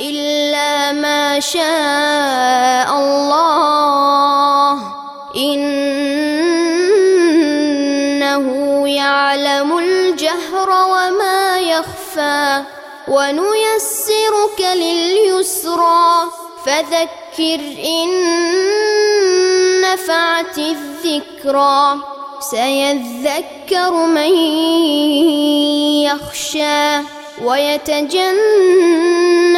إلا ما شاء الله. إنه يعلم الجهر وما يخفى. ونيسرك لليسرى. فذكر إن نفعت الذكرى. سيذكر من يخشى.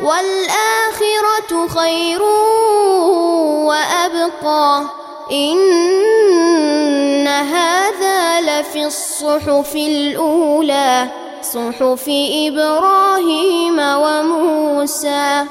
والآخرة خير وأبقى. إن هذا لفي الصحف الأولى صحف إبراهيم وموسى.